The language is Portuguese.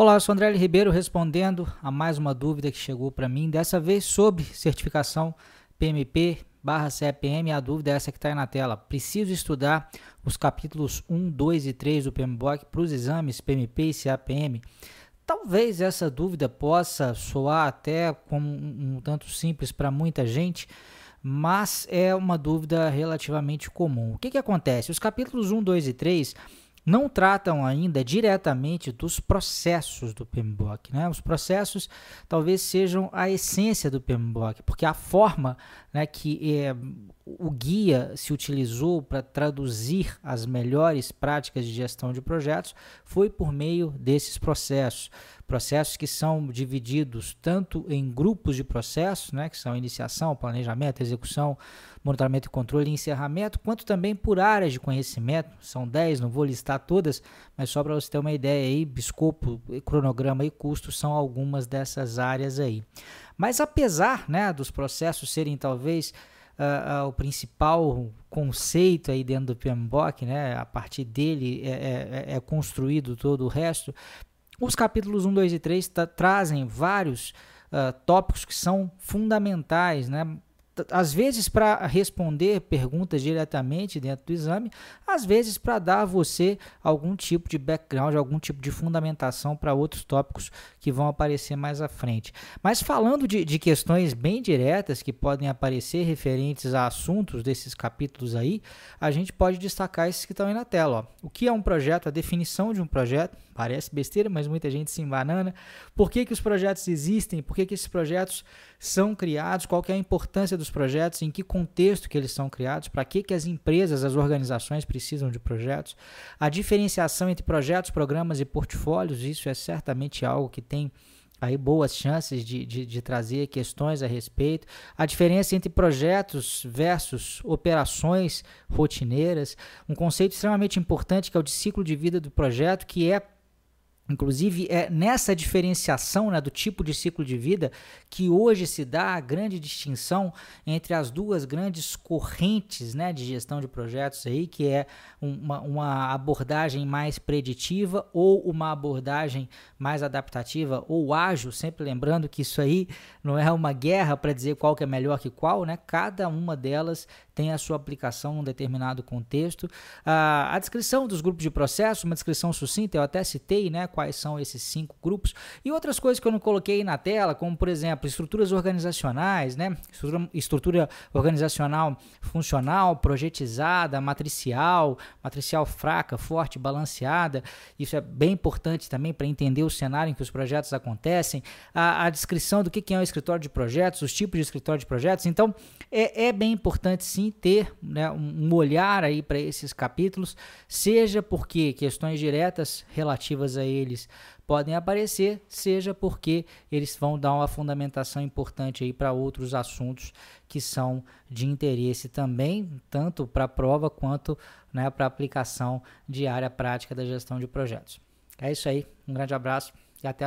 Olá, eu sou André. Ribeiro respondendo a mais uma dúvida que chegou para mim, dessa vez sobre certificação PMP barra CPM. A dúvida é essa que está aí na tela. Preciso estudar os capítulos 1, 2 e 3 do PMBOK para os exames PMP e CAPM? Talvez essa dúvida possa soar até como um, um tanto simples para muita gente, mas é uma dúvida relativamente comum. O que, que acontece? Os capítulos 1, 2 e 3 não tratam ainda diretamente dos processos do PMBOK. Né? Os processos talvez sejam a essência do PMBOK, porque a forma né, que é, o guia se utilizou para traduzir as melhores práticas de gestão de projetos foi por meio desses processos. Processos que são divididos tanto em grupos de processos, né, que são iniciação, planejamento, execução, monitoramento e controle e encerramento, quanto também por áreas de conhecimento. São 10, não vou listar todas, mas só para você ter uma ideia aí, escopo, cronograma e custo são algumas dessas áreas aí. Mas apesar né, dos processos serem talvez uh, uh, o principal conceito aí dentro do PMBOK, né, a partir dele é, é, é construído todo o resto, os capítulos 1, 2 e 3 trazem vários uh, tópicos que são fundamentais, né? Às vezes para responder perguntas diretamente dentro do exame, às vezes para dar a você algum tipo de background, algum tipo de fundamentação para outros tópicos que vão aparecer mais à frente. Mas falando de, de questões bem diretas que podem aparecer referentes a assuntos desses capítulos aí, a gente pode destacar esses que estão aí na tela. Ó. O que é um projeto? A definição de um projeto. Parece besteira, mas muita gente se embanana. Por que, que os projetos existem? Por que, que esses projetos são criados? Qual que é a importância dos projetos? Em que contexto que eles são criados? Para que, que as empresas, as organizações precisam de projetos? A diferenciação entre projetos, programas e portfólios, isso é certamente algo que tem aí boas chances de, de, de, trazer questões a respeito. A diferença entre projetos versus operações rotineiras, um conceito extremamente importante que é o de ciclo de vida do projeto, que é Inclusive, é nessa diferenciação né, do tipo de ciclo de vida que hoje se dá a grande distinção entre as duas grandes correntes né, de gestão de projetos, aí, que é uma, uma abordagem mais preditiva ou uma abordagem mais adaptativa ou ágil, sempre lembrando que isso aí não é uma guerra para dizer qual que é melhor que qual, né? cada uma delas tem a sua aplicação num determinado contexto. Ah, a descrição dos grupos de processo, uma descrição sucinta, eu até citei né, quais são esses cinco grupos, e outras coisas que eu não coloquei na tela, como por exemplo, estruturas organizacionais, né, estrutura, estrutura organizacional funcional, projetizada, matricial, matricial fraca, forte, balanceada. Isso é bem importante também para entender o cenário em que os projetos acontecem, a, a descrição do que, que é um escritório de projetos, os tipos de escritório de projetos. Então, é, é bem importante sim ter né, um olhar aí para esses capítulos, seja porque questões diretas relativas a eles podem aparecer, seja porque eles vão dar uma fundamentação importante aí para outros assuntos que são de interesse também, tanto para a prova quanto né, para a aplicação de área prática da gestão de projetos. É isso aí, um grande abraço e até a